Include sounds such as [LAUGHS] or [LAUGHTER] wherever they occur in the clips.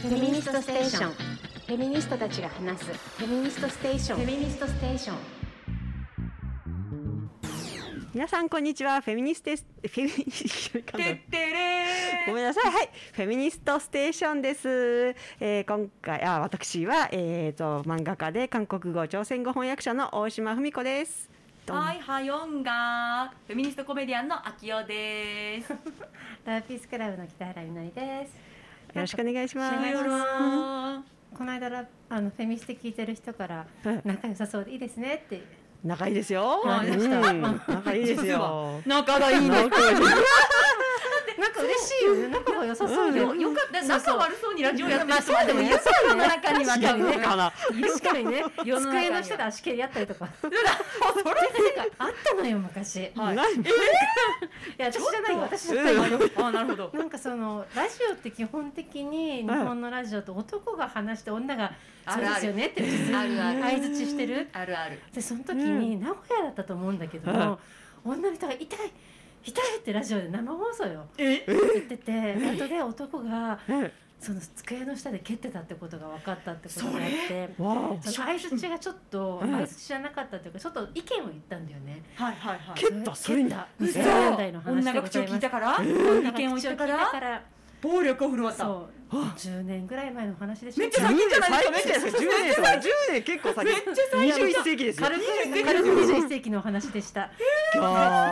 フェミニストステーション。フェミニストたちが話す。フェミニストステーション。フェミニストステーション。皆さんこんにちは。フェミニステスフェミてってれごめんなさい。はい。フェミニストステーションです、えー、今回あ私はえー、と漫画家で韓国語朝鮮語翻訳者の大島文子です。はいはよんがフェミニストコメディアンの秋代です。[LAUGHS] ラブピースクラブの北原みのりです。よろしくお願いします。この間ラあのフェミステ聞いてる人からうん仲良さそうでいいですねって。仲いいですよ、仲いいですよ。[LAUGHS] 仲がいいねなんか嬉しいよね。仲が良さそうで。よよかった。仲悪そうにラジオやってる人。までもいる世の中にはね。確かにね。机の下で足蹴り合ったりとか。それなんかあったのよ昔。い。や私じゃないよ。私じゃないよ。あなるほど。なんかそのラジオって基本的に日本のラジオと男が話して女がそうですよねってあるある。相づちしてる？あるある。でその時に名古屋だったと思うんだけども、女の人が「痛い痛い!」ってラジオで生放送よ。え？言ってて後で男がうんその机の下で蹴ってたってことが分かったってことがあって。相づちがちょっとうん。相づちじゃなかったっていうかちょっと意見を言ったんだよね。はいはいはい。蹴ったそれに蹴った。嘘。2000年代の話女が口を聞いたから？意見を言ったから。暴力を振るわった10年ぐらい前の話でしょめっちゃ最近じゃないですかめっちゃ最近10年とか10年結構先めっちゃ最近21世紀ですよ軽く軽く21世紀のお話でした。今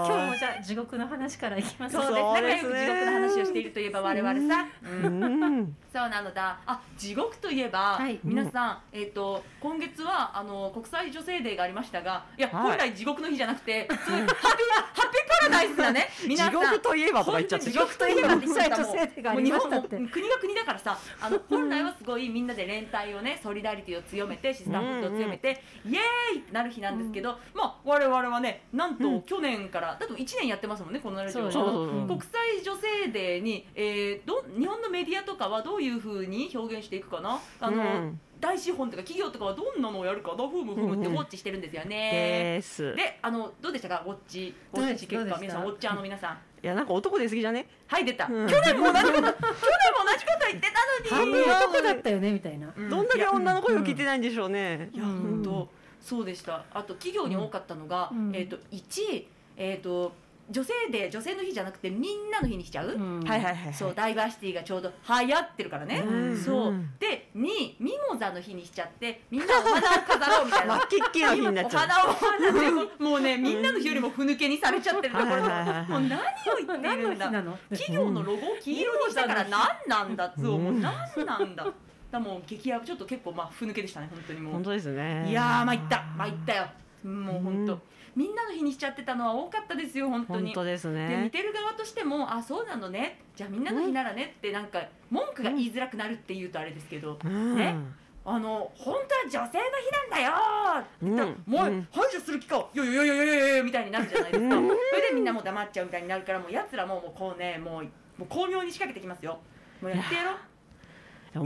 今日もじゃあ地獄の話からいきますそうです仲地獄の話をしているといえば我々さうんうんそうなのだ。あ、地獄といえば、はい皆さん、えっ、と、今月は、あの、国際女性デーがありましたが。いや、はい本来地獄の日じゃなくて、そういうハッピー、ハッピーパラダイスだね。[LAUGHS] 皆さん。地獄といえばとか言っちゃって地獄といえばって言っちゃったもう日本も国が国だからさ、あの、本来はすごいみんなで連帯をね、ソリダリティを強めて、シスターフッドを強めて。イエーイってなる日なんですけど、まあ、我々はね、なんと、うん去年から、だと1年やってますもんね、このラジオ。国際女性デーに、えー、ど日本のメディアとかはどういうふうに表現していくかな？あの、うん大資本とか企業とかはどんなのをやるかなふむふむってウォッチしてるんですよね。です。であのどうでしたか？ウォッチ。ウォッチ結果皆さんウォッチャーの皆さん。いやなんか男ですぎじゃね？はい出た、うん。去年も同じこと去年も同じこと言ってたのに。[LAUGHS] 男だったよねみたいな。うん。どんだけ女の声を聞いてないんでしょうね。いや、うん。本当そうでした。あと企業に多かったのが、うん。えっ、と1えっ、と女性で女性の日じゃなくてみんなの日にしちゃう、うん。はいはいはいそうダイバーシティがちょうど流行ってるからね、うん。そう。うんで2ミモザの日にしちゃってみんなお花を飾ろうみたいな。お花を。もうねみんなの日よりもふぬけにされちゃってるところ。はいはいはいはい。もう何を言ってるんだ？企業のロゴを黄色にしたから何なんだっつう。もう何なんだ。だもう激ヤバちょっと結構まあふぬけでしたね本当にもう。本当ですね。いやー参った。参ったよ。もう本当、うんみんなの日にしちゃってたのは多かったですよ本当に。本当ですで見ねてる側としてもあそうなのね。じゃあみんなの日ならねってなんか文句が言いづらくなるっていうとあれですけど、うん。ね。あの本当は女性の日なんだよーって言ったら、うん。もううん。排除する気かいやいやいやいやいやいやみたいになるじゃないですか、うん。それでみんなもう黙っちゃうみたいになるからもうやつらももうこうねもうもう巧妙に仕掛けてきますよ。もうやってやろう。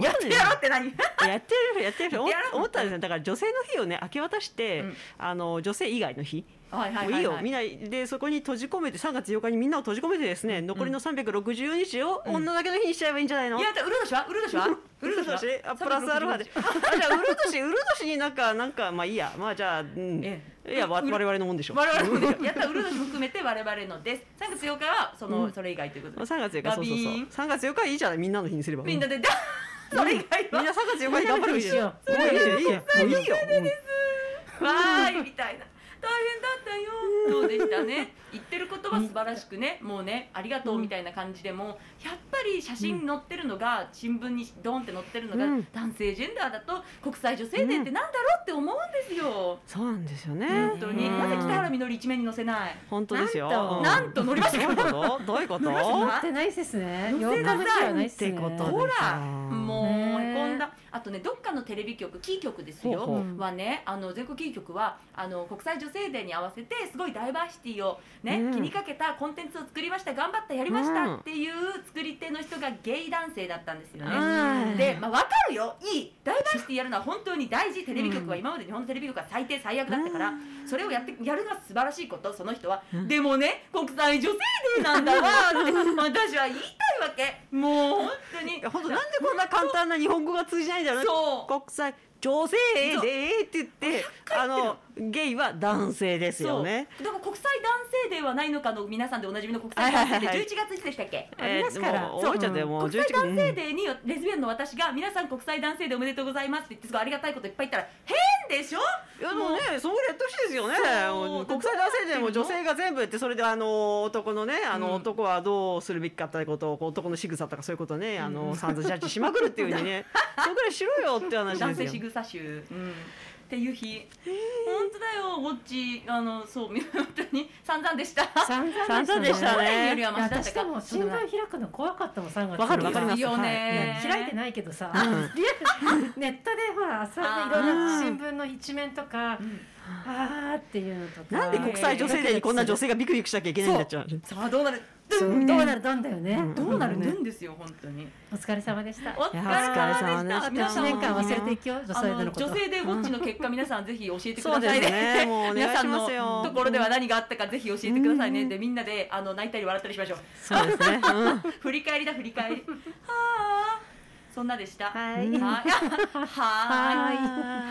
やってやろうって何？やってるやってるやってやろう。思ったんですねだから女性の日をね明け渡して、うん。あの女性以外の日はいはいもういいよ。はいはいでそこに閉じ込めて3月8日にみんなを閉じ込めてですね残りの364日をうん。女だけの日にしちゃえばいいんじゃないの、いやだウル年はウル年はウル年あプラスアルファで。あじゃあウル年 [LAUGHS] ウル年になんかなんかまあいいや。まあじゃあうん。えいやわうる我々のもんでしょ。我々もでしょ。やったウル年も含めて我々のです。3月8日はその、うん。それ以外ということで。3月4日そうそうそう。ガビーン3月4日はいいじゃないみんなの日にすれば。みんなでだ [LAUGHS] それ以外は。みんな3月4日に頑張ればいいじゃんもみんなの日にしようういいよいいよ。もういいよわーいみたいな。大変だ。ったよそうでしたね。言ってることは素晴らしくね。もうねありがとうみたいな感じでもやっぱり写真載ってるのが新聞にドンって載ってるのがうん。男性ジェンダーだと国際女性デーってなんだろうって思うんですよ。そうなんですよね。本当に。うん。なぜ北原みのり一面に載せない？本当ですよ。なんとうんなんと乗りました。どういうこと？どういうこと？[LAUGHS] 乗乗ってない。っすね。乗せ8なさい。っすね。ってことほらさもうねへこんだあとねどっかのテレビ局キー局ですよ。ほうはねあの全国キー局はあの国際女性デーに合わせてすごいダイバーシティをね、うん。気にかけたコンテンツを作りました頑張ったやりましたうん。っていう作り手の人がゲイ男性だったんですよね。うん。で、まあ、分かるよ。いいダイバーシティやるのは本当に大事。テレビ局は今まで日本のテレビ局は最低最悪だったから、それをやってやるのは素晴らしいことその人は、うんでもね国際女性デーなんだわ。っ [LAUGHS] て私は言いたいわけ。もう本当に。本当なんでこんな簡単な日本語が通じないんだろうそう。国際女性デーって言ってあのゲイは男性ですよね。そう。だから国際男性デーはないのかの皆さんでおなじみの国際男性デー、はいはいはい。11月いつでしたっけ？ありますから。覚えちゃってもう国際11男性デーにレズビアンの私が皆さん国際男性デーおめでとうございますって言ってすごいありがたいこといっぱい言ったら変でしょ？いやもう。ね、そうやってほしいですよね。国際男性でも女性が全部ってそれであの男のね、あのうん。男はどうするべきかってことを男の仕草とかそういうことね、あの散々ジャッジしまくるっていうふうにね、[LAUGHS] それぐらいしろよって話男性ですよ。仕草集、うん、っていう日。本当だよ。ウォッチ。あのそう本当に散々でした。散々でしたね。よりはマシだったかも新聞開くの怖かったもん3月。わかるわかります。よはい。ね開いてないけどさ、うん。リアルネットでほら朝いろんな新聞の一面とかうん。あーっていうのとか。なんで国際女性デーにこんな女性がビクビクしなきゃいけないんだっちゃう。さあどうなる？どうなるどんだよね、うん。どうなる？ねん。ですよ本当に。お疲れ様でした。お疲れ様でした。様でした。1皆さん年間忘れていきよう女あ性でのこと。の女性でウォッチの結果皆さんぜひ教えてくださいね。皆さんの。ところでは何があったかぜひ教えてくださいね。うん。でみんなであの泣いたり笑ったりしましょう。そうですね。[LAUGHS] うん。振り返りだ振り返り。はあそんなでした。はい。うん [LAUGHS] はい。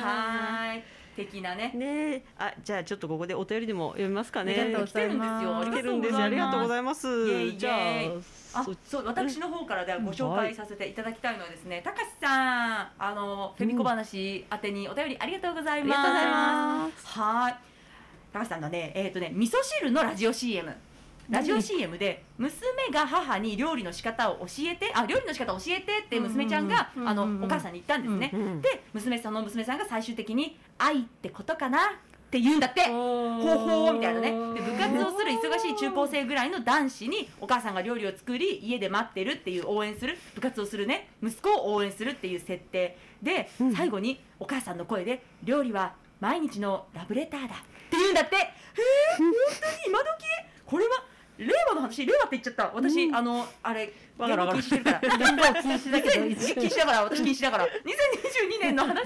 はい的なねねえ、あ、じゃあちょっとここでお便りでも読みますかね。ありがとうございます来てるんですよ来てるんですよ。ありがとうございます。じゃあ、あそそう私の方からではご紹介させていただきたいのはですね、たかしさんあのフェミコ話宛てにお便りありがとうございます。ありがとうございますはい。たかしさんのねえっ、とね味噌汁のラジオ CM。ラジオ CM で娘が母に料理の仕方を教えてあ料理の仕方を教えてって娘ちゃんが、あのお母さんに言ったんですね、で娘その娘さんが最終的に愛ってことかなって言うんだって。ほほみたいなね。で部活をする忙しい中高生ぐらいの男子にお母さんが料理を作り家で待ってるっていう応援する。部活をするね。息子を応援するっていう設定。で、うん。最後にお母さんの声で「料理は毎日のラブレターだ」って言うんだって。へえ本当に今時？これは令和の話令和って言っちゃった。私、うん。あのあれ言語禁止してるから。言動禁止だけど [LAUGHS] 禁止だから私禁止だから。2022年の話？びっく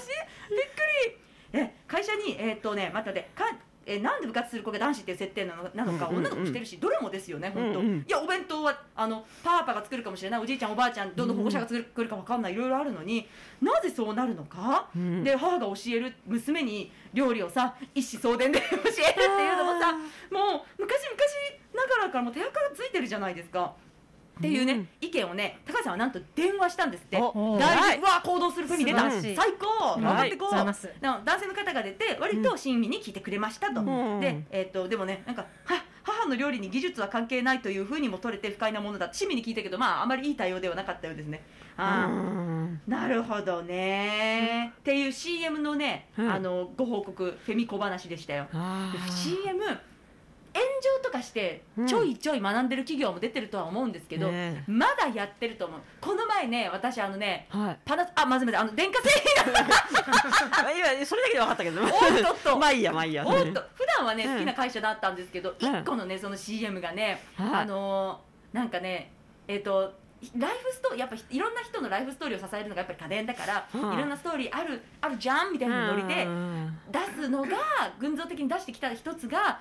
り。え会社にえーっとね待って待ってかえなんで部活する子が男子っていう設定なのなのか、うんうんうん。女の子してるしどれもですよね本当、うんうん。いやお弁当はあのパパが作るかもしれない。おじいちゃんおばあちゃんどの保護者が作る,、かわかんない。いろいろあるのになぜそうなるのか、うん。で母が教える娘に料理をさ一子相伝で教えるっていうのもさもう昔々ながらからもう手垢がついてるじゃないですか。っていうね、うん。意見をね高橋さんはなんと電話したんですって。お大はい。事うわ行動するフェミ出た。最高。頑張ってこう、ありがとうござい男性の方が出て割と親身に聞いてくれましたと、うん。で,、えー、とでもねなんかは母の料理に技術は関係ないというふうにも取れて不快なものだ。親身に聞いたけどまああまりいい対応ではなかったようですね。あなるほどね。っていう CM のね、うん。あのご報告フェミ小話でしたよ。CM 炎上とかしてうん。ちょいちょい学んでる企業も出てるとは思うんですけど、ねまだやってると思う。この前ね私あのねはい。パナあまずまずあの電化製品が。[LAUGHS] 今それだけで分かったけど。おっとっと。[LAUGHS] まあいいやまあいいや。おっと。普段はねうん。好きな会社だったんですけど、うん。一個のねその CM がね、はい。あのーなんかねえっ、とライフストーリーやっぱいろんな人のライフストーリーを支えるのがやっぱり家電だから、うん。いろんなストーリーあるあるじゃんみたいなノリでうん。出すのが群像的に出してきた一つが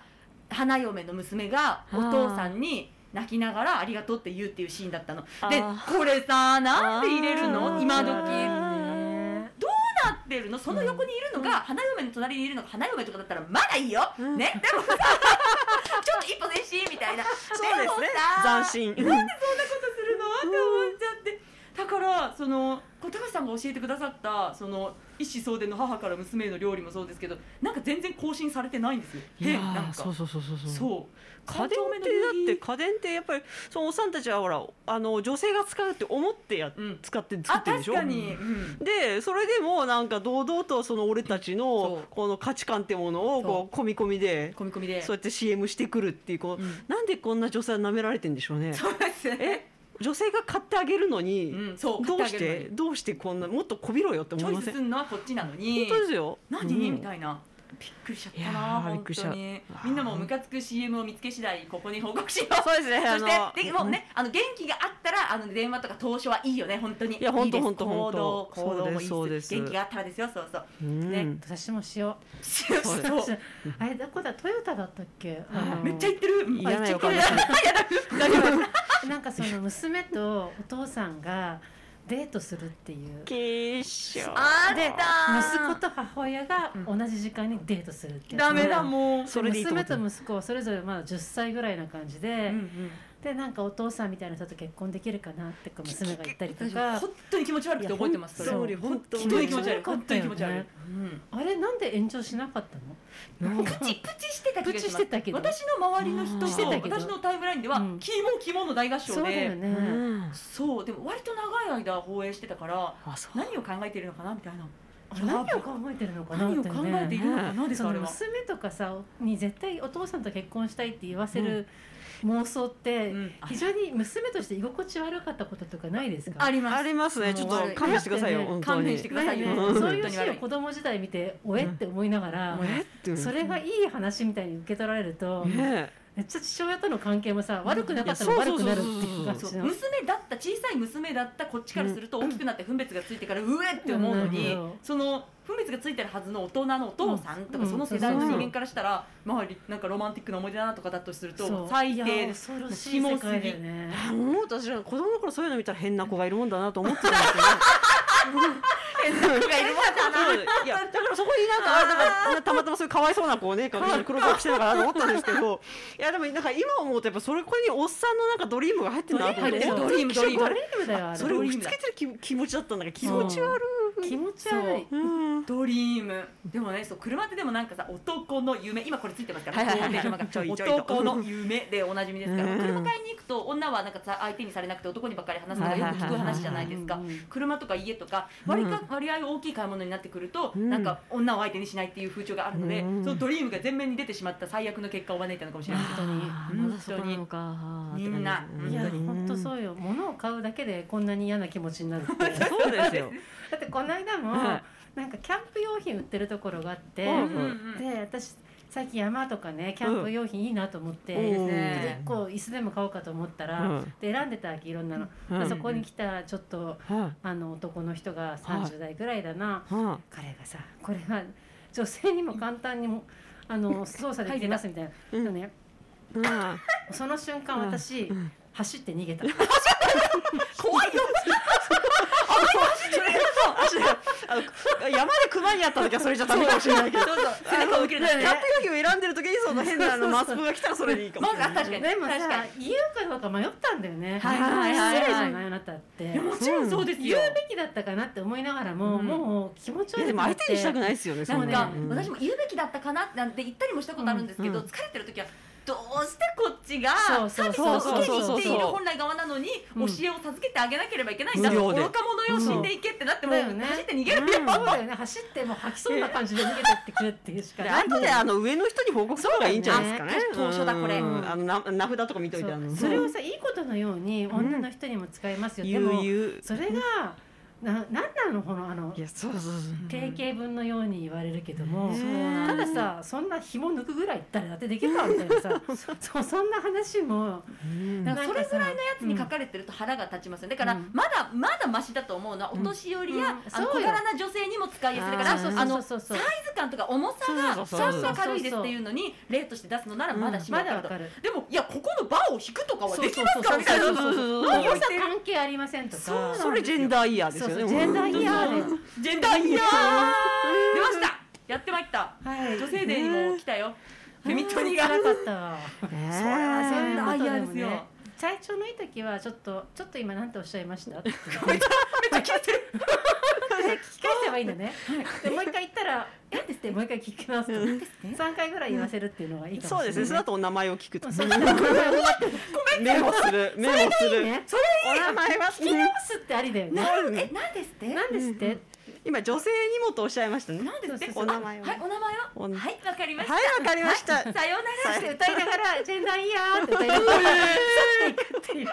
花嫁の娘がお父さんに泣きながらありがとうって言うっていうシーンだったの。であこれさなんで入れるの？今時。ねどうなってるの？その横にいるのが、花嫁の隣にいるのが花嫁とかだったらまだいいよ、うん。ね？でもさ [LAUGHS] ちょっと一歩前進みたいな。そうですね。斬新。なんでそんなことするの？って思っちゃってだからその高橋さんが教えてくださったその一子相伝の母から娘への料理もそうですけどなんか全然更新されてないんですよ。いや変なんか。ーそうそうそうそうそう。そう。家電ってだって家電ってやっぱりそのおっさんたちはほらあの女性が使うって思ってや、うん。使って作あってるでしょ？確かに、うん。でそれでもなんか堂々とその俺たちそのう。この価値観ってものをこう込み込みで込み込みで。そうやって CM してくるっていうこう、うん。なんでこんな女性は舐められてんでしょうね。そうですね。え？女性が買ってあげるのに、うんそうどうしてどうしてこんなもっとこびろよってチョイス思いません？するのはこっちなのに。本当ですよ。何、うん。みたいなびっくりしちゃったなーびっ本くりした。当に。みんなもムカつく CM を見つけ次第ここに報告しよう。そうですねそしてでもうねあの元気があったらあの電話とか投書はいいよね本当に。いや本当本当本当。行動行動もいいそうですそうです。元気があったらですよそうそう。うん。ね。私もしよそうそう。です。そううあれどこだ？トヨタだったっけ？めっちゃ言ってる。嫌な予感あがす [LAUGHS] なんかその娘とお父さんがデートするっていう。あった息子と母親が同じ時間にデートするってやつ。ダメだもう。娘と息子はそれぞれまだ10歳ぐらいな感じで、うんうんでなんかお父さんみたいな人と結婚できるかなって娘が言ったりとか。本当に気持ち悪くて覚えてますそれ本当に気持ち悪い本当に気持ち悪い。ね。うん。あれなんで炎上しなかったの？プチプチしてた気がします。プチしてたけど。私の周りの人うん。としてたけど。私のタイムラインではうん。キモキモの大合唱で。そうだよね、うん。そうでも割と長い間放映してたからあそう。何を考えているのかなみたいな。何を考えてるのかな何をってね。考えているのかなですそのあれは。娘とかさに絶対お父さんと結婚したいって言わせる妄想ってうん。非常に娘として居心地悪かったこととかないですか？あります。ありますね。ちょっと勘弁してくださいよね本当に。勘弁してくださいよそういうシーンを子供時代見ておえって思いながら、それがいい話みたいに受け取られると、ね。めっちゃ父親との関係もさ悪くなかったら悪くなるっていう感じ娘だった小さい娘だったこっちからすると大きくなって分別がついてからうえって思うのに、うん。その分別がついてるはずの大人のお父さんとかうんその世代の人間からしたら、周りなんかロマンティックな思い出だなとかだとすると最低です恐ろしい世界だよね。あもう私は子供の頃そういうの見たら変な子がいるもんだなと思ってたんですけど。[LAUGHS] 変な子がいるもんだないや [LAUGHS] だからそこになんかなんかたまたまそういうかわいそうな子をね黒沢してたかなと思ったんですけどいやでもなんか今思うとやっぱそれこにおっさんのなんかドリームが入ってるなと思って。ドリームドリームそれを押し付けてる気気持ちだったんだけど気持ち悪い気持ち悪い。う。ん。ドリーム。でもねそう車ってでもなんかさ男の夢。今これついてますからはいはいはい。ホームページの中ちょいちょいと。男の夢でおなじみですから。うん。車買いに行くと女はなんかさ相手にされなくて男にばっかり話すのがよく聞く話じゃないですか。車とか家とか割か割合大きい買い物になってくるとうん。なんか女を相手にしないっていう風潮があるのでうん。そのドリームが前面に出てしまった最悪の結果を招いたのかもしれない本当に。あーまだそこなのか。みんな。本当に本当そうよ物を買うだけでこんなに嫌な気持ちになるって。[LAUGHS] そうですよ。[LAUGHS] だってこの間もはなんかキャンプ用品売ってるところがあって、で私最近山とかねキャンプ用品いいなと思って、うんいいですね。で1個椅子でも買おうかと思ったら、うん。で選んでたわけいろんなの、そこに来たちょっとはあの男の人が30代ぐらいだな、彼がさこれは女性にも簡単にもあの操作できますみたいな、うん。ね、その瞬間私、うん。走って逃げた。[LAUGHS] 怖いよあの山で熊にあった時はそれじゃダメかもしれないけど。どうぞ背中を受けるキャンプ用品を選んでる時にその変なあのマスクが来たらそれでいいかもしれない。まあ確かに。でもさ確か言うかどうか迷ったんだよね、はいはいはいは礼じゃないあなたって。もちろんそうですよ。言うべきだったかなって思いながらも、うん。もう気持ち悪いでも相手にしたくないですよねなんか、私も言うべきだったかななんて言ったりもしたことあるんですけど、うん。疲れてる時はどうしてこっちがサービスを受けに行っている本来側なのにうん。教えを授けてあげなければいけないんだ、無料で。愚か者よ死んでいけってなっても、だよね。走って逃げるよ、そうだよね。走ってもう吐きそうな感じで逃げてってくるっていうしかでない後であの上の人に報告するのがいいんじゃないですかね。当初だこれ。うん。あのな名札とか見といてあの。それをさいいことのように女の人にも使えますよ、でも言うそれがななんなのこのあのいやそうそうそう。定型文のように言われるけども、ねそうなんですたださそんな紐抜くぐらい誰だってできるかみたいなさそ [LAUGHS] うそんな話もうん。だからそれぐらいのやつに書かれてると腹が立ちますよだからうん。まだまだマシだと思うのはお年寄りや、うん。あのそうよ。小柄な女性にも使いやすいだからあのサイズ感とか重さがそんと軽いですっていうのに例として出すのならまだしもまだわかる。でもいやここのバーを引くとかはできますからみたいなそうそうそう。そう何を関係ありませんとか。それジェンダーイヤーですよね。そうそうジェンダーイヤーで。ジェンダーイヤー。出ました。やってまいった。はい。女性デーにも来たよ。フェミトニが。辛かったわ。ね。それはジェンダーイヤーですよ。体調のいい時はちょっとちょっと今何ておっしゃいました？ってめっちゃ切れてる聞き返せばいいのね。でもう一回言ったら「え？っ?」ってもう一回聞きますと三回ぐらい言わせるっていうのがいいかもしれない。そうですね。その後お名前を聞くと。メモする。メモする。ねお名前は？聞き直すってありだよね。えなんですって？なんですって？今女性にもとおっしゃいましたね。なんですってお名前ははいお名前は？おはいわかりました。はいわかりました。はいさようなら。して歌いながら。ジェンダーいいやーって歌いながら。去ってい。くっていう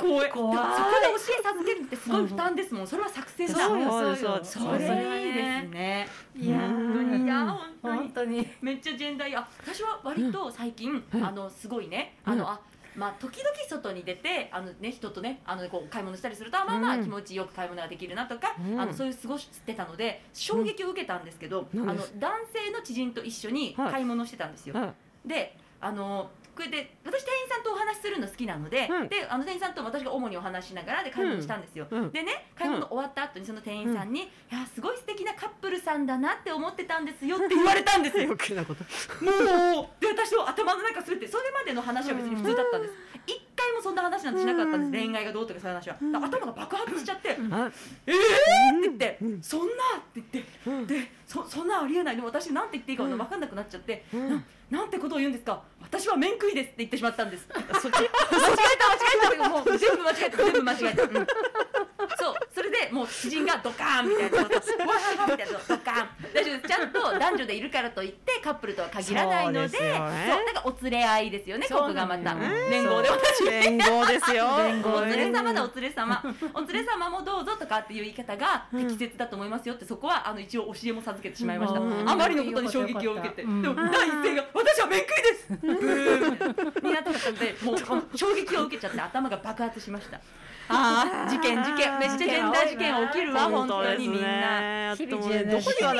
怖い。そこで教え授けるってすごい負担ですもん。それは作戦だ。そうよそう。よそうよそそれれいいですね。いや本当にいやー本当に。めっちゃジェンダーいいあ私は割と最近、うん。あのすごいね。うん。あの、あまあ時々外に出てあのね人とねあのこう買い物したりするとあまあまあうん。気持ちよく買い物ができるなとか、うん。あのそういう過ごしてたので衝撃を受けたんですけど、うん。あの男性の知人と一緒にはい。買い物してたんですよ。うんであのこれで私店員さんとお話しするの好きなので、うん。であの店員さんと私が主にお話ししながらで買い物したんですよ、うん。でね買い物終わった後にその店員さんに「いやすごい素敵なカップルさんだなって思ってたんですよ」って言われたんですよ。余計なこと。もうで私の頭の中するってそれまでの話は別に普通だったんです。一回もそんな話なんてしなかったんです。恋愛がどうとかそういう話は。頭が爆発しちゃって「あえー!」って言ってうん「そんな!」って言ってうん。でそそんなんありえない。でも私なんて言っていいか分かんなくなっちゃって、うん。ななんてことを言うんですか？私は麺食いですって言ってしまったんです。間違えた間違えたもう全部間違えた。全部間違えた、うん。そう。それでもう知人がドカーンみたいな。[LAUGHS] わーみたいなゃんと男女でいるからといってカップルとは限らないのでそうですよね。そうだからお連れ合いですよねここがまた。連合で同じ連合ですよ。お連れ様だお連れ様。[LAUGHS] お連れ様もどうぞとかっていう言い方が適切だと思いますよってそこはあの一応教えも授けてしまいました。うん。あまりのことに衝撃を受けて。でうん。も第一声が「私は麺食いです!」に [LAUGHS] なったのでもう衝撃を受けちゃって頭が爆発しました。ああ事件事件。めっちゃジェンダー事件起きるわ本当にみんな。日々日々どこには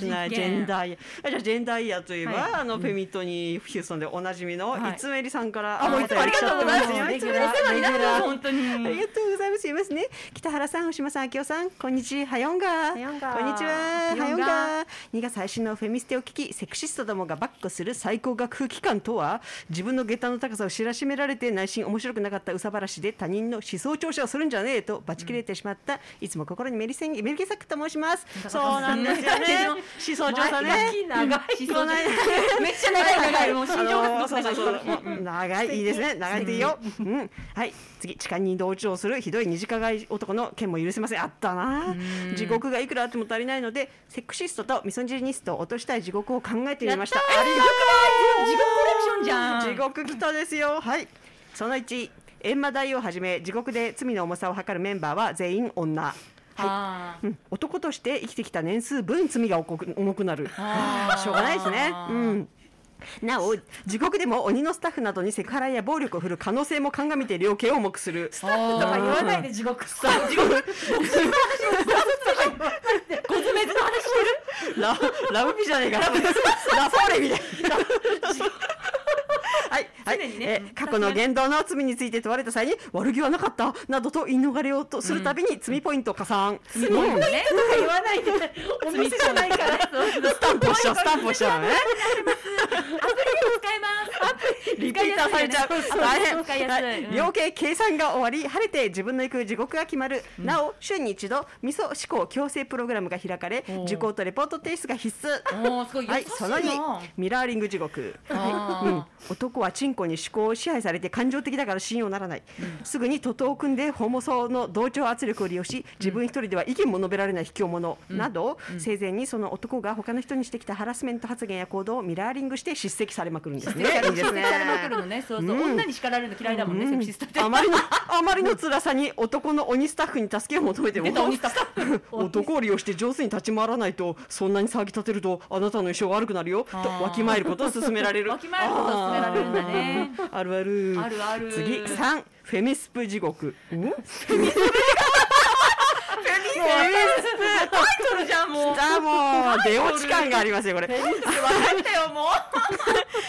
しないジジェンダーイヤーじゃあジェンダーイヤーといえば、はいあのフェミトにヒューストンでおなじみのはいいつめりさんから、あもういつもありがとうございます。おいつもお世話になってます本当に。ありがとうございます。すいますね。北原さん、牛間さん、明夫さん、こんにちは。はよんが。こんにちは。はよんがはよんが。2月最新のフェミステを聞き、セクシストどもがバックする最高学風機関とは、自分の下駄の高さを知らしめられて内心面白くなかったうさばらしで他人の思想調査をするんじゃねえとバチ切れてしまった、いつも心にメリセンメルケサックと申します。そうなんですよね。思想調査ね。長い。思想 [LAUGHS] めっちゃ長い長い。もう心情そうそうそう。長い。いいですね。長いでいいよ、うん、はい。次痴漢に同調するひどい二次加害男の件も許せません。あったな。地獄がいくらあっても足りないのでセクシストとミソジニストを落としたい地獄を考えてみました。ありが地獄コレクションじゃん。地獄来たですよ。はい。その1閻魔大をはじめ地獄で罪の重さを測るメンバーは全員女あうん、男として生きてきた年数分罪が重くなる。しょうがないですね。うん。なお地獄でも鬼のスタッフなどにセクハラや暴力を振る可能性も鑑みて量刑を重くする。スタッフとか言わないで地獄。さ地獄。ごずめずの話してる。ララブピじゃねえか。ラフォーレみたいな。はい、はい。ねえー過去の言動の罪について問われた際に悪気はなかった。などと言い逃れようとするたびに罪ポイント加算、罪ポイントね。とか言わないで。お店じゃないから。スタンプ押しちゃうスタンプ押しちゃうね。リピーターされちゃう。大変。量刑計算が終わり晴れて自分の行く地獄が決まる、なお週に一度味噌思考矯正プログラムが開かれ受講とレポート提出が必須。はい。その2ミラーリング地獄。あはチンコに思考を支配されて感情的だから信用ならない、すぐに徒党を組んでホモソの同調圧力を利用し自分一人では意見も述べられない卑怯者など、生前にその男が他の人にしてきたハラスメント発言や行動をミラーリングして叱責されまくるんですね。[LAUGHS] のね。そうそう。うん女に叱られるの嫌いだもんね。セクシストって。あまりの [LAUGHS] あまりの辛さに男の鬼スタッフに助けを求めて。[LAUGHS] 男を利用して上手に立ち回らないとそんなに騒ぎ立てるとあなたの衣装悪くなるよとわきまえることを勧められるわきまえることを勧められるんだね。あるある。あるある。次三。フェミスプ地獄んタイトルじゃんもう。あもう出落ち感がありますよこれ。[LAUGHS]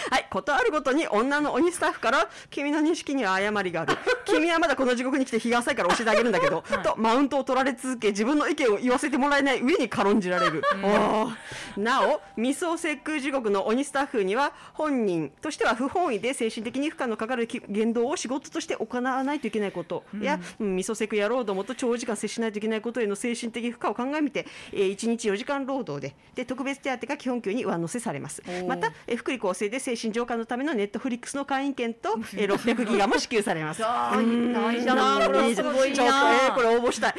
はいことあるごとに女の鬼スタッフから君の認識には誤りがある。君はまだこの地獄に来て日が浅いから教えてあげるんだけど、[LAUGHS] とマウントを取られ続け自分の意見を言わせてもらえない上に軽んじられる、おー。なおミソセック地獄の鬼スタッフには本人としては不本意で精神的に負荷のかかる言動を仕事として行わないといけないこと。や、うんミソセク野郎どもと長時間接しないといけないことへの精神的負荷を鑑みて永えー、1日4時間労働でで特別手当が基本給に上乗せされます。ー。また、えー福利厚生で精神浄化のためのネットフリックスの会員権と、えー、600ギガも支給されます。[LAUGHS] 大事だなこれえなー。これ応募したい。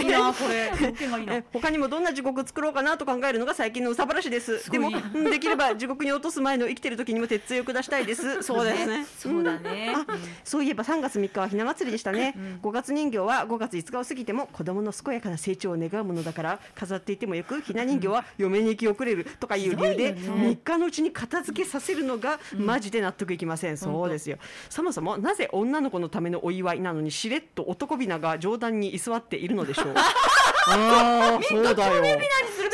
いいなこれ。[LAUGHS] 他にもどんな地獄作ろうかなと考えるのが最近のうさばらしです。でもうんできれば地獄に落とす前の生きてる時にも鉄槌を下したいです。[LAUGHS] そうですね。そうだね。あそういえば3月3日はひな祭りでしたね、5月人形は5月5日を過ぎても子供の健やかな成長を願うものだから飾っていてもよくひな人形は嫁に行き遅れるとかいう理由でひどいよね。3日のうちに片付けさせるのがマジで納得いきません、そうですよ。そもそもなぜ女の子のためのお祝いなのにしれっと男びなが冗談に居座っているのでしょう [LAUGHS] ああ [LAUGHS] そうだよ。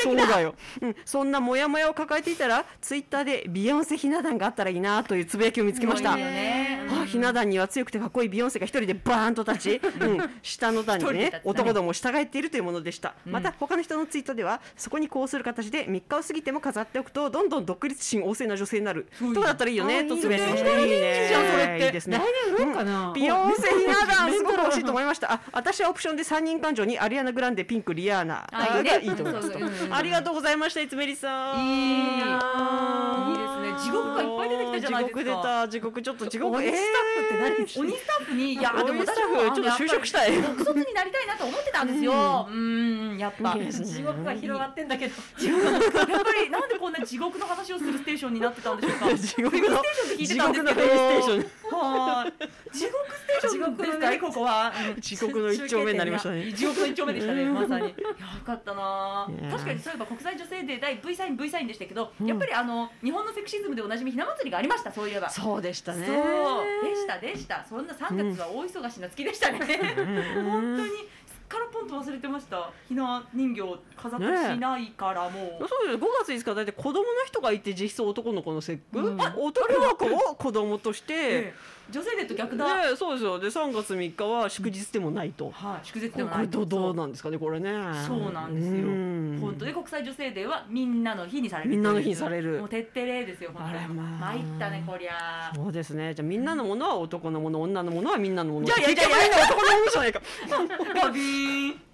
そうだよ、うん、そんなモヤモヤを抱えていたらツイッターでビヨンセひな壇があったらいいなというつぶやきを見つけました。いいよね。あひな壇には強くてかっこいいビヨンセが一人でバーンと立ち、うん、下の段にね男どもを従っているというものでした、また他の人のツイートではそこにこうする形で3日を過ぎても飾っておくとどんどん独立心旺盛な女性になる。うとかだったらいいよねあとつぶやきましたいいねいいですね。ビヨンセひな壇すごく欲しいと思いました。あ、私はオプションで三人感情にアリアナグランデ、ピンク、リアーナがいいと思いますそう。そううんうんありがとうございました、いつめりさん。いいですね。地獄がいっぱい出てきたじゃないですか。地獄出た、地獄ちょっと地獄。鬼スタッフって何です鬼スタッフにいやでも鬼スタッフちょっと就職したい。独卒になりたいなと思ってたんですよ。うん。やっぱ。地獄が広がってんだけど。やっぱりなんで地獄の話をするステーションになってたんでしょうか？[LAUGHS] 地獄の地獄のフェイステーション。はい地獄ステーションですかねここはうん地獄の一丁目になりましたね。地獄の一丁目でしたね、まさに。よかったな [LAUGHS] 確かにそういえば国際女性デー第 V サイン V サインでしたけど、やっぱりあの日本のセクシズムでおなじみひな祭りがありました。そういえば。そうでしたね。そうでしたでした。そんな3月は大忙しな月でしたね。[LAUGHS] 本当にからぽんと忘れてました。ひな人形飾ったりしないからもう。そうです5月5日だって子供の日がいて実質男の子の節句、うん。男の子を子供として、ええ女性デーと逆だ。ねそうですよ。で3月3日は祝日でもないと、はい、祝日でもこれないどうどうなんですかねこれね。そうなんですよ。うん。本当。で国際女性デーはみんなの日にされるみんなの日にされる。もう徹底例ですよ本当に。まあ。参ったねこりゃ。そうですね。じゃあみんなのものは男のもの女のものはみんなのもの。いやいやいやいや男のものじゃないか。[LAUGHS] ガビー。ン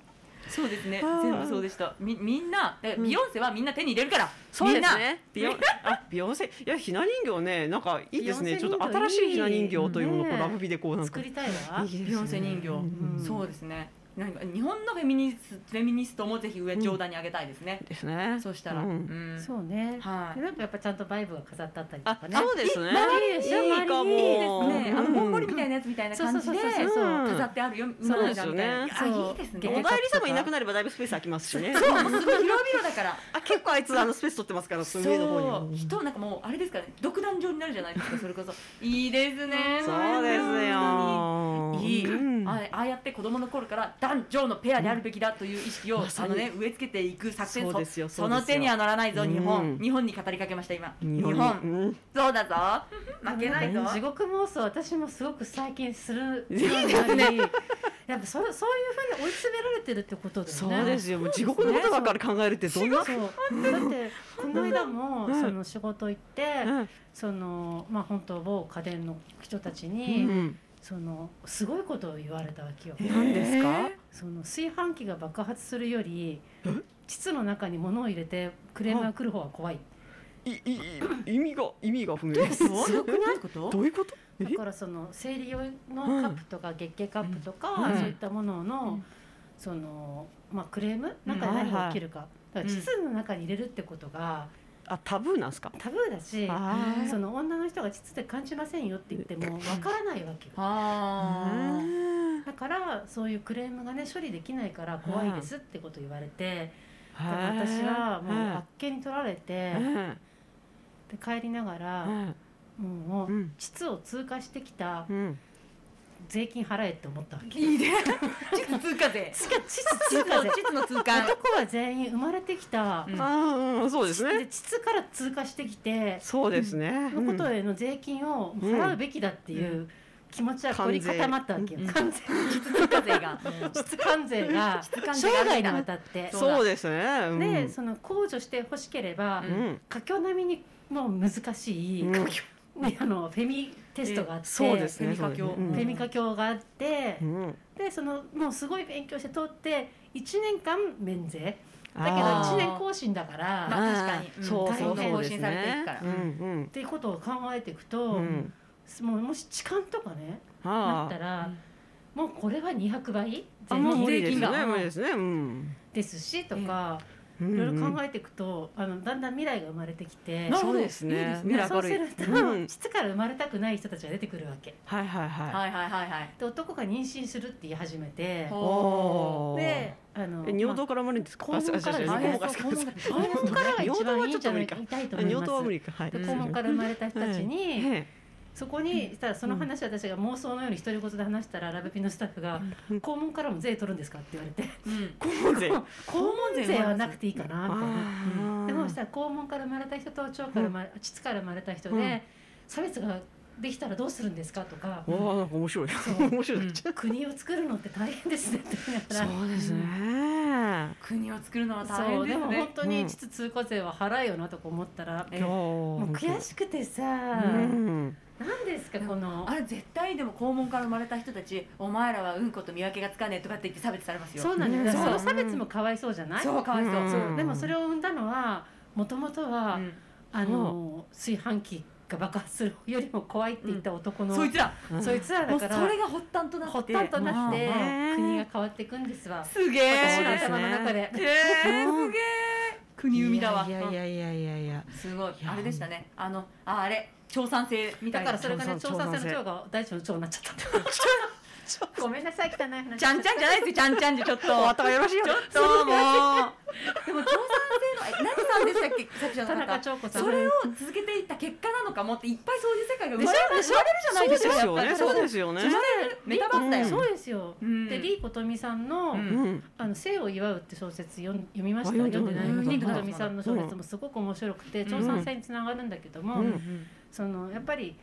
そうですね。全部そうでした。みみんなビヨンセはみんな手に入れるから、そうですみんな。ねビヨン。[LAUGHS] あビヨンセ？いやひな人形ねなんかいいですね。ちょっと新しいひな人形というものをラブビでこうなんか。作りたいわ。ビヨンセ人形、うん。そうですねなんか日本のフェミニスフェミニストもぜひ上上段に上げたいですね、ですね。そうしたら、ううん。んそうね、はい。でなんかやっぱちゃんとバイブが飾ってあったりとあかね。そうですね。周りでしょ？いいかも。いいですね、あのうんぼんぼりみたいなやつみたいな感じでそうそうそうそうう。ん飾ってあるよ、そうですよね。あいいですね。おだいり様いなくなればだいぶスペース空きますしね。そうすごい広々だから。あ結構あいつあのスペース取ってますから上の方そう。に人なんかもうあれですからね。独壇場になるじゃないですかそれこそ。いいですねそうですよいい、うんあああやって子供の頃から男女のペアであるべきだという意識を、まさに。あのね植え付けていく作戦そうですよその手には乗らないぞ日本、うん。日本に語りかけました今。日日本。本うん。そうだぞ。負けないぞ。地獄妄想私もすごく最近するいいですね。やっぱそそういうふうに追い詰められてるってことだよね。そうですよ。もう地獄のことばっかり考えるってどんなそう。だってこの間もうん。その仕事行って、うん。そのまあ本当某家電の人たちうに、んそのすごいことを言われたわけよ。何ですか？その炊飯器が爆発するより膣の中に物を入れてクレームが来る方が怖い。いいい意味が意味が不明。ですすごくない？こと？どういうこと？え？だからその生理用のカップとか月経カップとか、うん。そういったものの、うん。そのまあクレーム？中で何が起きるか,、だから膣の中に入れるってことがあタブーなんですか？タブーだし。その女の人が膣で感じませんよって言ってもわからないわけよ。だからそういうクレームがね処理できないから怖いですってこと言われてだから私はもううんあっけに取られてうんで帰りながらうんもううん。膣を通過してきたうん税金払えって思ったわけ。いいね。[LAUGHS] 膣通過税。膣通過税。膣の通過男は全員生まれてきた。うん。あーうんそうですでね膣から通過してきてそうですね。のことへの税金を払うべきだっていう気持ちは凝り固まったわけよ。全に膣通過税が。[LAUGHS] 膣関税が生関税が涯にわたって。そうですね。うん。でその控除してほしければ、うん。佳境並みにもう難しい、あのフェミテストがあって、そうですねフェミカ教ね。フェミカ教があってう、ん。でそのもうすごい勉強して通って1年間免税。だけどあー1年更新だから、まあ確かに。うん。そうそう更新されていくから。ねうんうん。っていうことを考えていくと、うん。もうもし痴漢とかねなあ。ったら、もうこれは200倍？税金が。ですね。うん。ですしとか、いいろいろ考えていくとあのだんだん未来が生まれてきてそうですね。そうすると、うん。膣から生まれたくない人たちが出てくるわけ。はいはいはいはい。はいはいはいで男が妊娠するって言い始めてであのえ尿道から生まれるんですか？肛門から肛門から肛門からが一番いいんじゃないか。痛いと思い。は無理か。はい。で肛門から生まれた人たちに、えそこにしたらその話を私が妄想のように独り言で話したらラブピのスタッフが「うん肛門からも税取るんですか?」って言われて。肛門税「肛門税はなくていいかな」みたいな。でもそしたら肛門から生まれた人と腸から生まれ、膣から生まれた人で、うん。差別ができたらどうするんですかとか、おーなんか面白い。[LAUGHS] 面白い、うん。国を作るのって大変ですねって。そうですね、国を作るのは大変ですね。本当に膣通過税は払えよなとか思ったら、えももう悔しくてさ、うん。何ですかこの。あれ絶対でも肛門から生まれた人たちお前らはうんこと見分けがつかねえとかって言って差別されますよ。そうなんだよ、うん。その差別もかわいそうじゃない、そうかわいそう、うん。そうでもそれを生んだのはもともとは、うん。あの炊飯器が爆発するよりも怖いって言った男の、そいつら。そいつらもうだから。それが発端となって発端となってうん国が変わっていくんですわ。すげえ。私の頭の中で。えー、すげえ。国生みだわ。いやいやいやいやいや。すごい。あれでしたね。あのああれ。調産性。みたいなだからそれがね調調査査調査船の長が大腸の長になっちゃった [LAUGHS] ごめんなさい汚い話。ちゃんちゃんじゃないですよちゃんちゃんじゃちょっと。お後がよろしいよちょっともう。でも調査性のえ何さんでしたっけさっきの田中方長子さんそれを続けていった結果なのかもっていっぱいそういう世界が生まれるでしょ？生まれるじゃないですかそうですよねそうですよね。メタバースだよ、うん。そうですよ、うん。でリー・コトミさんの,、うん。うん。あの生を祝うって小説読ん読みましたあ読んで読んでない。うんリー・コトミさんの小説もすごく面白くてうん。調査性につながるんだけども、うん。そのやっぱり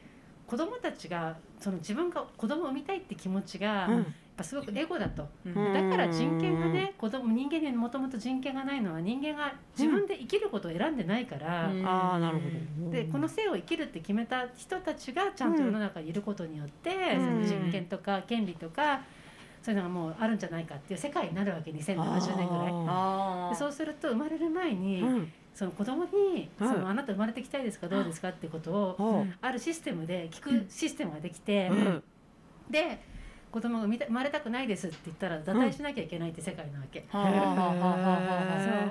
子供たちがその自分が子供を産みたいって気持ちが、うん。やっぱすごくエゴだと、うん。だから人権がね子供人間にもともと人権がないのは人間が自分で生きることを選んでないから、うん。ああなるほど。でこの生を生きるって決めた人たちがちゃんと世の中にいることによって、うん。その人権とか権利とかそういうのがもうあるんじゃないかっていう世界になるわけ2070年ぐらい。そうすると生まれる前に、うんその子供に、うんそのあなた生まれてきたいですかどうですかってことを、あるシステムで聞くシステムができて、うん。で子供が産みた生まれたくないですって言ったら堕胎しなきゃいけないって世界なわけ。そ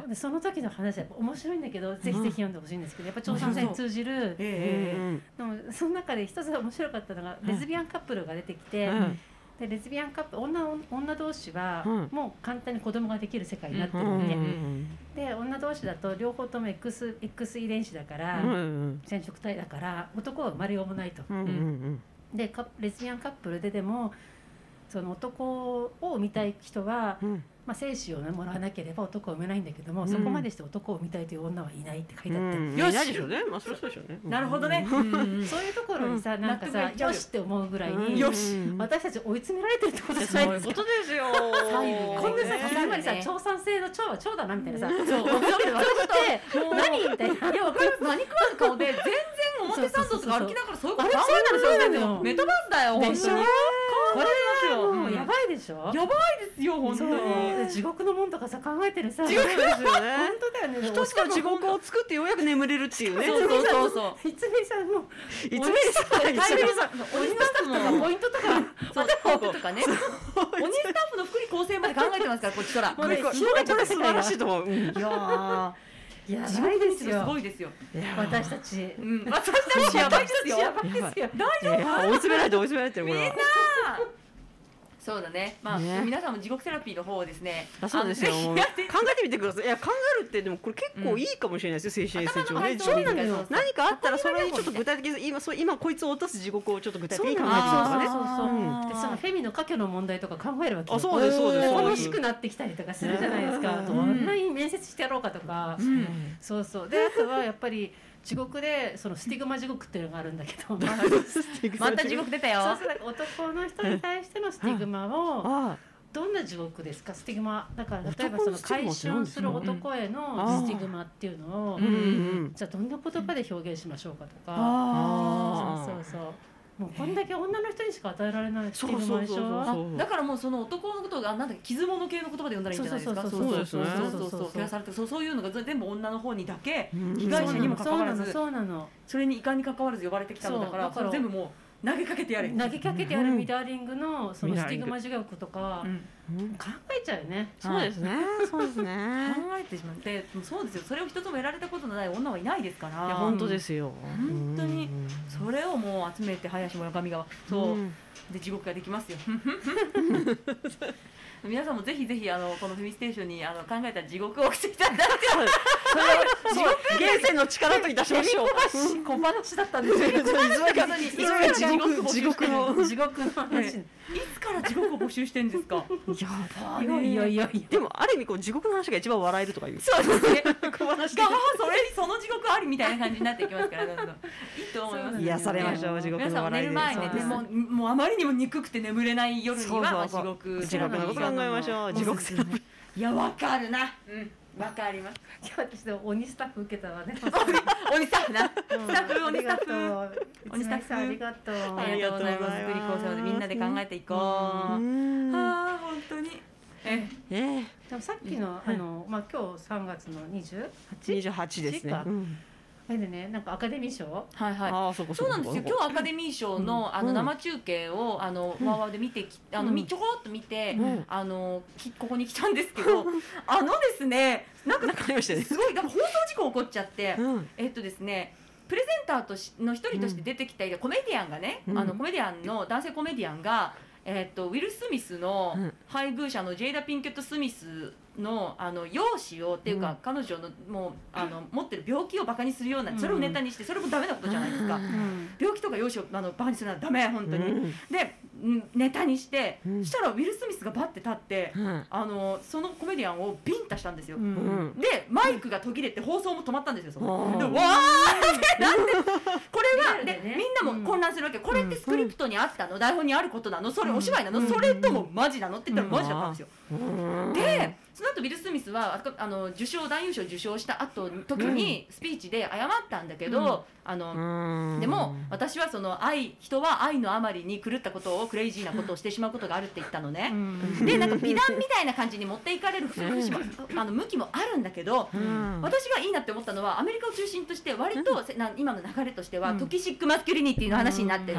う。でその時の話は面白いんだけど、ぜひぜひ読んでほしいんですけどやっぱ調査線に通じる、ええでもその中で一つ面白かったのがレズビアンカップルが出てきて、うんでレズビアンカップル女女同士はうんもう簡単に子供ができる世界になってうるわけ、んで女同士だと両方とも X, X 遺伝子だから、うんうん染色体だから男は生まれようもないと。うんうんでカレズビアンカップルででもその男を産みたい人は、うんまあ、精子を、ね、もらわなければ男は産めないんだけども、うん。そこまでして男を産みたいという女はいないって書いてあって、うん。よし。いないでしょうね。まあそりゃそうでしょうね。なるほどね、そういうところにさ、なんかさよ。よしって思うぐらいに、うん。よし。うん。私たち追い詰められてるってことじゃそうないいうですか。ことですよ。[LAUGHS] こんなさ、ね。つまりさ、ね調査性の腸は腸だなみたいなさ、そうちょっと私ってもう何みたいな。いやわかる何食わぬ顔で全然表参道とか歩きながらそういうこと考えてるそうなのよそうメタバースだよ本当にこれえますよ。うやばいでしょ？やばいですよ本当に。で地獄のもんとかさ考えてるさ、地獄ですよね。本当だよね。一つの地獄を作ってようやく眠れるっていうね。そうそうそうそう。いつみさんもいつめりさん。鬼スタッフもポイントとかそうホープとかね。鬼スタッフの福利厚生まで考えてますからこっちから。もうねこれ広がっちゃった素晴らしいと思う。うん。いやー。や地ばいですすよ。すごいですよ。私たち。うん。私たちやばいですよ。やばいですよ。いや追い詰められて追い詰められてるこれはそうだね。まあね。皆さんも地獄セラピーの方をですねあそうですよ。考えてみてください。いや考えるってでもこれ結構いいかもしれないですよ精神衛生上ね。頭の自分配送で何かあったらそれにちょっと具体的に今そう今こいつを落とす地獄をちょっと具体的に考えてみそうるとかねそうそうそう。うん。でそのフェミの家居の問題とか考えるわけよあそうですそうです。そうです楽しくなってきたりとかするじゃないですか。うん。どんなに面接してやろうかとか。うん。そうそう。であとはやっぱり地獄でそのスティグマ地獄っていうのがあるんだけど [LAUGHS] また地獄出たよ。男の人に対してのスティグマを [LAUGHS] あどんな地獄ですか？スティグマ。だから例えばその男のスティグマ回って何ですか春する男へのスティグマっていうのをじゃあどんな言葉で表現しましょうかとか。あ。そうそうそうもうこんだけ女の人にしか与えられないっていうのでだからもうその男のことがなんだか傷物系の言葉で呼んだらいいんじゃないですか。そうそうそうそう。そうそうされてそうそういうのが全部女の方にだけ被害者にも関わらずそうなの。それにいかに関わらず呼ばれてきたんだから全部もう投げかけてやれ。投げかけてあるミラーリングのそのスティグマ自虐とか考えちゃうよね。そうですね。そうですね。考えてしまってそうですよ。それを一つも得られたことのない女はいないですから。いや本当ですよ。本当に。うん。それをもう集めて林村上川そう、ん。で地獄ができますよ [LAUGHS] 皆さんもぜひぜひあのこの「フェミステーション」にあの考えた地獄をしていただいてそれをそう現世の力といたしましょう小話だったんですよ地獄地獄の地獄の話つから地獄を募集してんですかいやいやいやいやいやでもある意味こう地獄の話が一番笑えるとかいうそうですね小話でがそれその地獄ありみたいな感じになっていきますからどんどんいいと思います癒されましょう地獄の笑いで寝る前ねでももうあまりにも憎くて眠れない夜にはまあ地獄地獄のこと考えましょう。地獄セラピー。いやわかるな。うん。わかります。今日私でも鬼スタッフ受けたわね。[LAUGHS] 鬼スタッフな。スタッフ鬼スタッフ。フ鬼スタッフありがとうありがとうございます。福利厚生でみんなで考えていこう。あうん。あ本当に。ええ。でもさっきのあのまあ今日3月の 28? え28ですね。か。うんあれでね。なんかアカデミー賞？はいはい。ああそこそうなんですよ。今日アカデミー賞のあのうん。生中継をあのうんワーワーで見てきあのうんみちょこっと見てうん。あのきここに来たんですけど [LAUGHS] あのですねなんかなんかありましたね。すごいなんか放送事故起こっちゃってうん。えっとですねプレゼンターとしの一人として出てきたコメディアンがね、うん。あのコメディアンの男性コメディアンが、えっとウィル・スミスのうん。配偶者のジェイダ・ピンケット・スミスのあの容姿をっていうか、うん。彼女のもうあの持ってる病気をバカにするようなそれをネタにしてそれもダメなことじゃないですか、病気とか容姿をあのバカにするのはダメ本当に、うん。でうんネタにして、うん。そしたらウィル・スミスがバッて立って、うんあのそのコメディアンをビンタしたんですよ、でマイクが途切れて放送も止まったんですよそこ。うん。でわーってなってこれはでみんなも混乱するわけこれってスクリプトにあったの？台本にあることなの？それお芝居なの？それともマジなの？って言ったらマジだったんですよ。うん。でその後ウィル・スミスはああの受賞男優賞受賞した後の時にスピーチで謝ったんだけど、あのうん。でも私はその愛人は愛のあまりに狂ったことをクレイジーなことをしてしまうことがあるって言ったのね。でなんか美談みたいな感じに持っていかれる節々もあの向きもあるんだけど、うん。私がいいなって思ったのはアメリカを中心として割とせな今の流れとしてはうん。 toxic masculinity の話になってる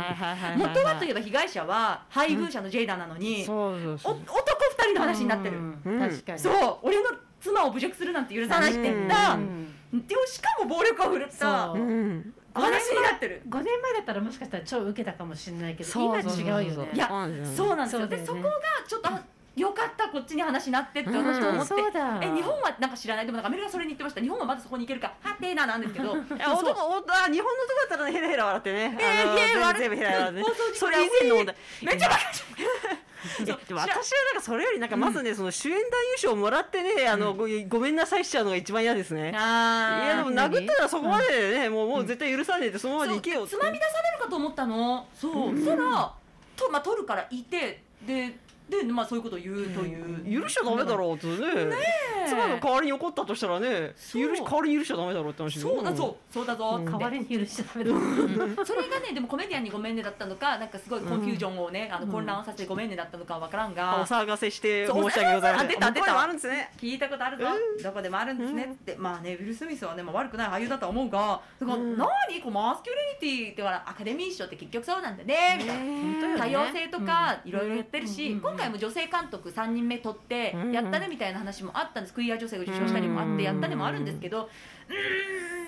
元はといえば被害者は配偶者のジェイダなのに、男二人の話になってる、うん。確かに。そう俺の妻を侮辱するなんて許さないって言った、うん。でもしかも暴力を振るった話になってる。5年前だったらもしかしたら超受けたかもしれないけど今そうそうそう違うよね。いやそうなんですよ。ね。でそこがちょっとあよかったこっちに話になってって私も思って、そうだ。え日本はなんか知らない？でもなんかアメリカはそれに言ってました。日本はまだそこに行けるか。はてななんですけど。[LAUGHS] 男おあ日本の男だったらねヘラヘラ笑ってね。えーヘラ笑ってそれ以前の問題。めっちゃバカ [LAUGHS] でも私はなんかそれよりなんかまずね、その主演男優賞をもらってねあの、ごごめんなさいしちゃうのが一番嫌ですね。いやでも殴ったらそこまでね、もうもう絶対許さねえってそのままでいけよつまみ出されるかと思ったの。そう、そしたらと、まあ、取るからいてでで、まあ、そういうことを言うという、許しちゃダメだろうってね。え。妻の代わりに怒ったとしたらね許し代わりに許しちゃダメだろうって話そうだそう。そうだぞ代わりに許しちゃダメだうん。それがねでもコメディアンにごめんねだったのかなんかすごいコンフュージョンをね、あの混乱をさせてごめんねだったのかわからんおが、騒がせして申し訳ございませんあ出た出た。あるんですね。聞いたことあるぞ、どこでもあるんですねって、まあねウィル・スミスはね、まあ、悪くない俳優だとは思うがだから、うん。何こうマスキュリニティってアカデミー賞って結局そうなんだね。みた多様性とかいろいろやってるし、うん。今回も女性監督3人目取ってうんやったねみたいな話もあったんです。クイア女性が受賞したりもあってやったねもあるんですけどう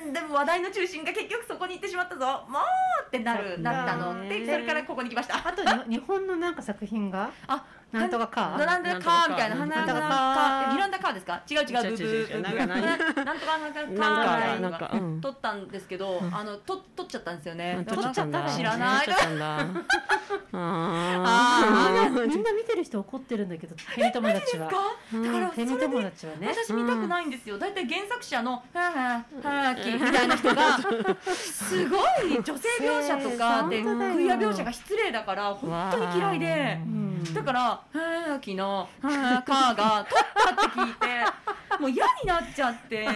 ーんでも話題の中心が結局そこに行ってしまったぞ。もうってなるなったの。でそれからここに来ました。あとに日本のなんか作品が？あなんとかか？なんとかカーみたいななん花がとかカーミランダカーですか？違う違うブーブー。ブな。[LAUGHS] んとかなんとかカーみたいななんのがかうん。取ったんですけどあのと取っちゃったんですよね。取っちゃった知らない。取っちゃったんだ。[LAUGHS] あみんな見てる人怒ってるんだけどフェミ友達はか？だからフェミ友達はね私見たくないんですよ。だいたい原作者のはあはあはあきみたいな人がすごい女性描写とかでクイア描写が失礼だから本当に嫌いでう。んだから「はあきのはあか」が「取った」って聞いてもう嫌になっちゃって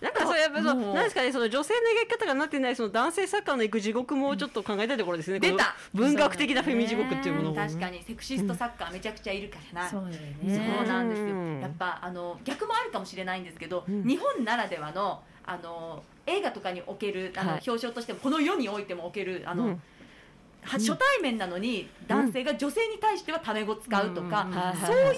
なんかそうやっぱそうなんですかねその女性の描き方がなってないその男性作家の行く地獄もちょっと考えたいところですね。出た。文学的なフェミ地獄っていうも。のを。確かにセクシストサッカーめちゃくちゃいるからな、そうなんですよ。うん。やっぱあの逆もあるかもしれないんですけど、うん。日本ならではのあの映画とかにおけるあの、はい。表彰としてもこの世においてもおけるあの、うん。は初対面なのに男性が女性に対してはタメ語使うとか、そういう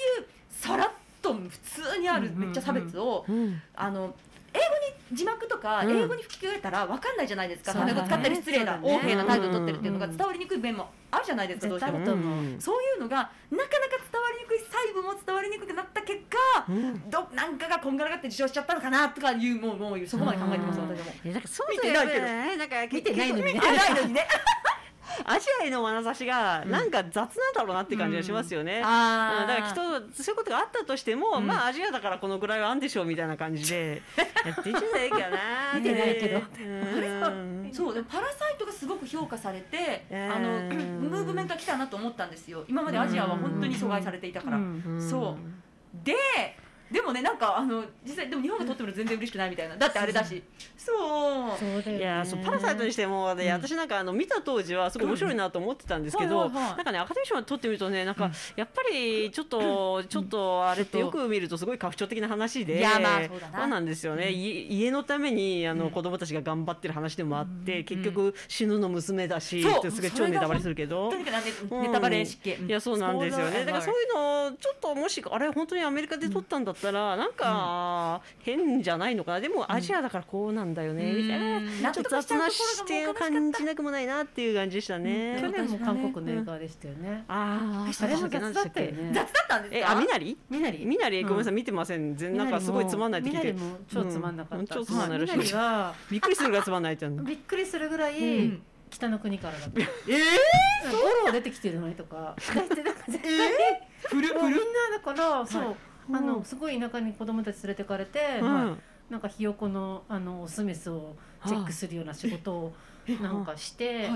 さらっと普通にあるうんめっちゃ差別を、うん。あの英語に字幕とかうん。英語に吹き替えたら分かんないじゃないですか、タメ語使ったり失礼だ、そうだね。横柄な態度取ってるっていうのがうん。伝わりにくい面もあるじゃないですかどうしても。そういうのがなかなか伝わりにくい細部も伝わりにくくなった結果うん。どなんかがこんがらがって受賞しちゃったのかなとかいうもうもうそこまで考えてますうん私も。なん。かそう見てないけど。見てないのにね。[LAUGHS] [LAUGHS] アジアへの眼差しがなんか雑なんだろうなって感じがしますよね。あうん。だからきっとそういうことがあったとしても、うん。まあアジアだからこのぐらいはあんでしょうみたいな感じで [LAUGHS] やってないかな見てないけど。うん。そうでもパラサイトがすごく評価されて、うん。あの [CLEARS THROAT] ムーブメントが来たなと思ったんですよ。今までアジアは本当に阻害されていたから、うん。うん。そう。ででもねなんかあの実際でも日本が取っても全然嬉しくないみたいな。だってあれだし。そう。そうだよね。いやそうパラサイトにしても、ねうん。私なんかあの見た当時はすごい面白いなと思ってたんですけど、うんはいはいはい。なんかねアカデミー賞を取ってみるとねなんかやっぱりちょっと、ちょっとあれってよく見るとすごい家父長的な話でいやまあそうだな。なんですよね、い家のためにあの、うん。子供たちが頑張ってる話でもあって、うん。結局死ぬの娘だし、そう。ってすごい超ネタバレするけど。ネタバレ失敬、いやそうなんですよね。だからそうういうのをちょっともしあれ本当にアメリカで撮ったんだったら、なんか変じゃないのかな。でもアジアだからこうなんだよね、みたいな。納ちょっと雑な視点を感じなくもないなっていう感じでしたね。去年も韓国の映画でしたよね。ああ、あれも雑だったよね。雑だったんですか？え、あ、みなり？みなり。みなり、ごめんなさい、見てません。全なんかすごいつまんないって。聞いてみなり。も超つまんなかった。うん。超つまんないらしい。びっくりするぐらいつまんないって言うの。[LAUGHS] びっくりするぐらい、うん。北の国からだった。えゴロ出てきてるのにとか。[LAUGHS] 絶対。フルもうみんなだからそう、はいあのすごい田舎に子供たち連れてかれて、うんなんかひよこのあのオスメスをチェックするような仕事をなんかして。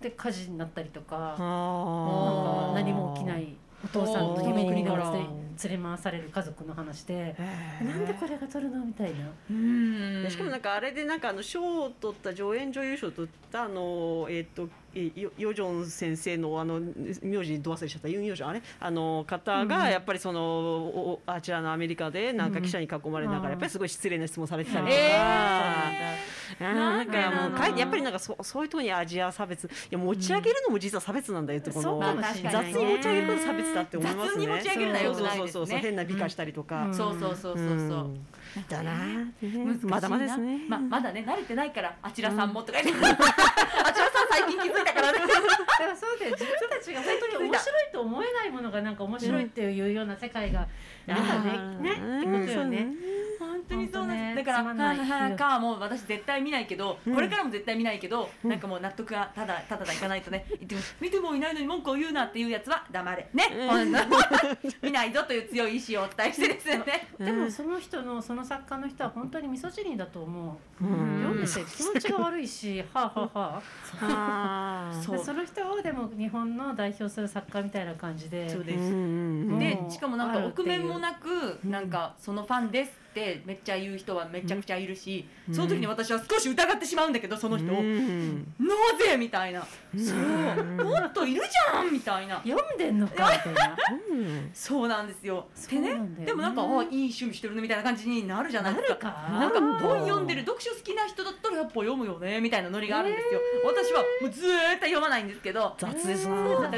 で火事になったりとか、あなんあ。か何も起きないお父さんの夢に連れ回される家族の話で、なんでこれが撮るのみたいな。うんでしかもなんかあれでなんかあの賞を取った助演女優賞を取ったあのえっ、とえヨヨジョン先生のあの名字ど忘れしちゃったユンヨジョンあれあの方がやっぱりそのおあちらのアメリカでなんか記者に囲まれながらやっぱりすごい失礼な質問されてたりとか。えあーなんかもうかいやっぱりなんかそそういうとこにアジア差別いや持ち上げるのも実は差別なんだよってこのそうないね雑に持ち上げること差別だって思いますね。雑に持ち上げるのは良くないですねそうそうそうそう変な美化したりとか。うんそうそうそうそうそう、んだな、難しいなまだまだですね。ままだね慣れてないからあちらさんもとか言って、あちらさん最近気づいたからね。[LAUGHS] そうで自分たちが本当に面白いと思えないものがなんか面白いっていうような世界がなんかねねってことよね。本当にそうなんです、ね。だからはいはいはいかもう私絶対見ないけど、うん。これからも絶対見ないけど、なんかもう納得がただただだいかないとね。[LAUGHS] 見てもいないのに文句を言うなっていうやつは黙れ。ね、うん。[LAUGHS] 見ないぞという強い意志をお伝えしてですよね。[LAUGHS] でもその人のその作家の人は本当にミソジニーだと思う。うん。読んでて気持ちが悪いし、はあはあはあ。そう。でその人をでも日本の代表する作家みたいな感じで。そうです。うん。うんうんでうんしかもなんかあるっていう。臆面ももなくなんかそのファンですってめっちゃ言う人はめちゃくちゃいるし、うん。その時に私は少し疑ってしまうんだけどその人を、うん。なぜみたいな、そう。もっといるじゃんみたいな。読んでんのかみたいな。うん。そうなんですよ。でね。ねでもなんかあいい趣味してるねみたいな感じになるじゃないですか。なるか。なんか本読んでる読書好きな人だったらやっぱ読むよねみたいなノリがあるんですよ、私はもうずーっと読まないんですけど。雑ですな。雑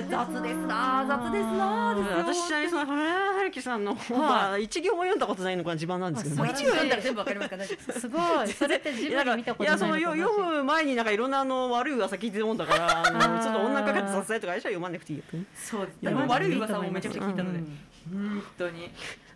ですな。雑ですなですよ私ちなみにその原春樹さんの本は一行も読んだことないのが自慢なんですもう一行読んだら全部わかりますか？らねす。ごい。[LAUGHS] それって自いや分で見たこといやそのないのよかもしれない読む前になんかいろんなあの悪い噂聞いてるもんだから [LAUGHS] ちょっと女かかってさせたいとかあれじゃ読まなくていいよ。そうでも悪い噂もめちゃくちゃ聞いたので、うん。本当に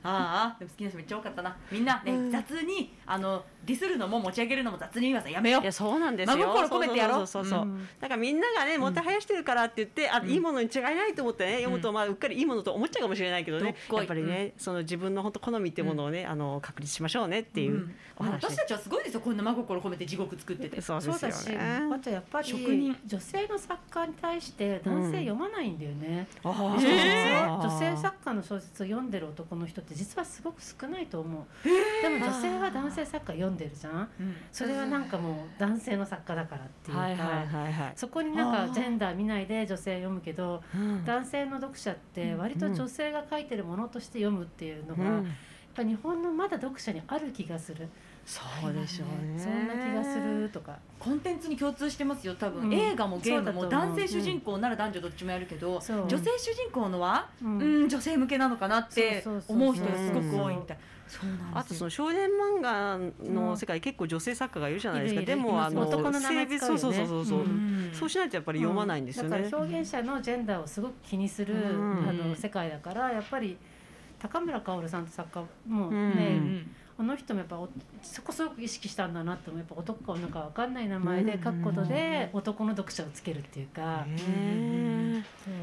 ああでも好きな人めっちゃ多かったな。みんなね、うん。雑にあのディスるのも持ち上げるのも雑に言わせやめよう。いやそうなんですよ。真心込めてやろうそうそうそう。そううんなんかみんながねもてはやしてるからって言って、あいいものに違いないと思ってね読むとまあうっかりいいものと思っちゃうかもしれないけどね。やっぱりね、その自分の本当好みっていうものをね、あの確立しましょうねっていううん。お話私たちはすごいですよこんな真心込めて地獄作ってて。そうですよね。あとやっぱり職人女性の作家に対して男性読まないんだよね。女性作家の小説を読んでる男の人ってって実はすごく少ないと思う。でも女性は男性作家読んでるじゃん。それはなんかもう男性の作家だからっていうか、はいはいはいはい。そこになんかジェンダー見ないで女性読むけどうん。男性の読者って割と女性が書いてるものとして読むっていうのが、やっうんぱ日本のまだ読者にある気がする、そうでしょうね。そんな気がするとか。コンテンツに共通してますよ多分、うん。映画もゲームも男性主人公なら男女どっちもやるけど、そう。女性主人公のは、ううんん、女性向けなのかなって思う人がすごく多いみたい。そうなんあとその少年漫画の世界結構女性作家がいるじゃないですか。いるいる。でもあのいます。男の名前性別使うよね。そうそうそうそうそう。うん。そうしないとやっぱり読まないんですよね。だから表現者のジェンダーをすごく気にする、うん。あの世界だからやっぱり高村薫さんって作家もうんね、うんあの人もやっぱおそこすごく意識したんだなってやっぱ男か女か分かんない名前で書くことで男の読者をつけるっていうか、へ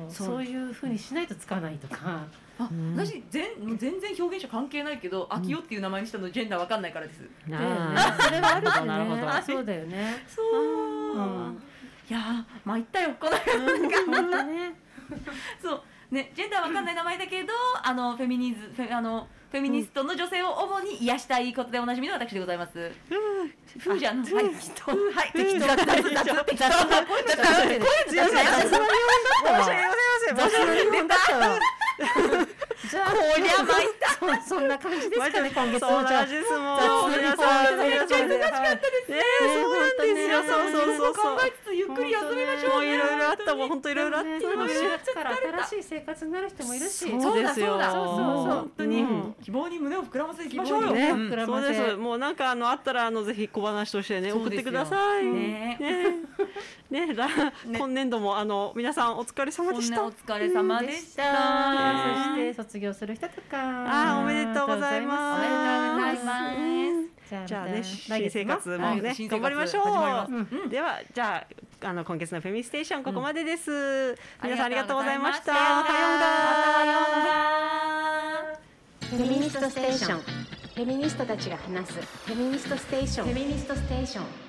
そう。いうふうにしないとつかないとか。あうん。私全全然表現者関係ないけど「秋代」っていう名前にしたのジェンダーわかんないからです。それはあるしなるほどねそうだよね。そう、うん。いやー参ったよこの世そうねジェンダーわかんない名前だけどあのフェミニズフェあのフェミニストの女性を主に癒したいことでおなじみの私でございます。ふーじゃん。はい。はい。適当。雑雑雑適当な声の雑で。すいません。雑な日本だったわ。すいません。雑な日本だったわじゃあこりゃ参った。そそんな感じですかね今月そうもじゃあなんですもう雑皆なさん皆さん。ねめっちゃ忙しかったですねそうなんですよ。そうそうそうそう。考えつつゆっくり休みましょう。もういろいろあった。もん本当いろいろあったね、の4月から新しい生活になる人もいるし。そうですよ本当に。うん。希望に胸を膨らませていきましょうよ。そうです。もうなんかあのあったらあのぜひ小話としてね送ってください。ね。ね。[LAUGHS] 今年度もあの皆さんお疲れ様でした。お疲れ様でした。そして卒業する人とか。あーおめでとうございます。おめでとうございます。じゃあね新生活もね頑張りましょう。ではじゃああの今月のフェミステーションここまでです。皆さんありがとうござい。ました。フェミニストステーション。フェミニストたちが話すフェミニストステーション。フェミニストステーション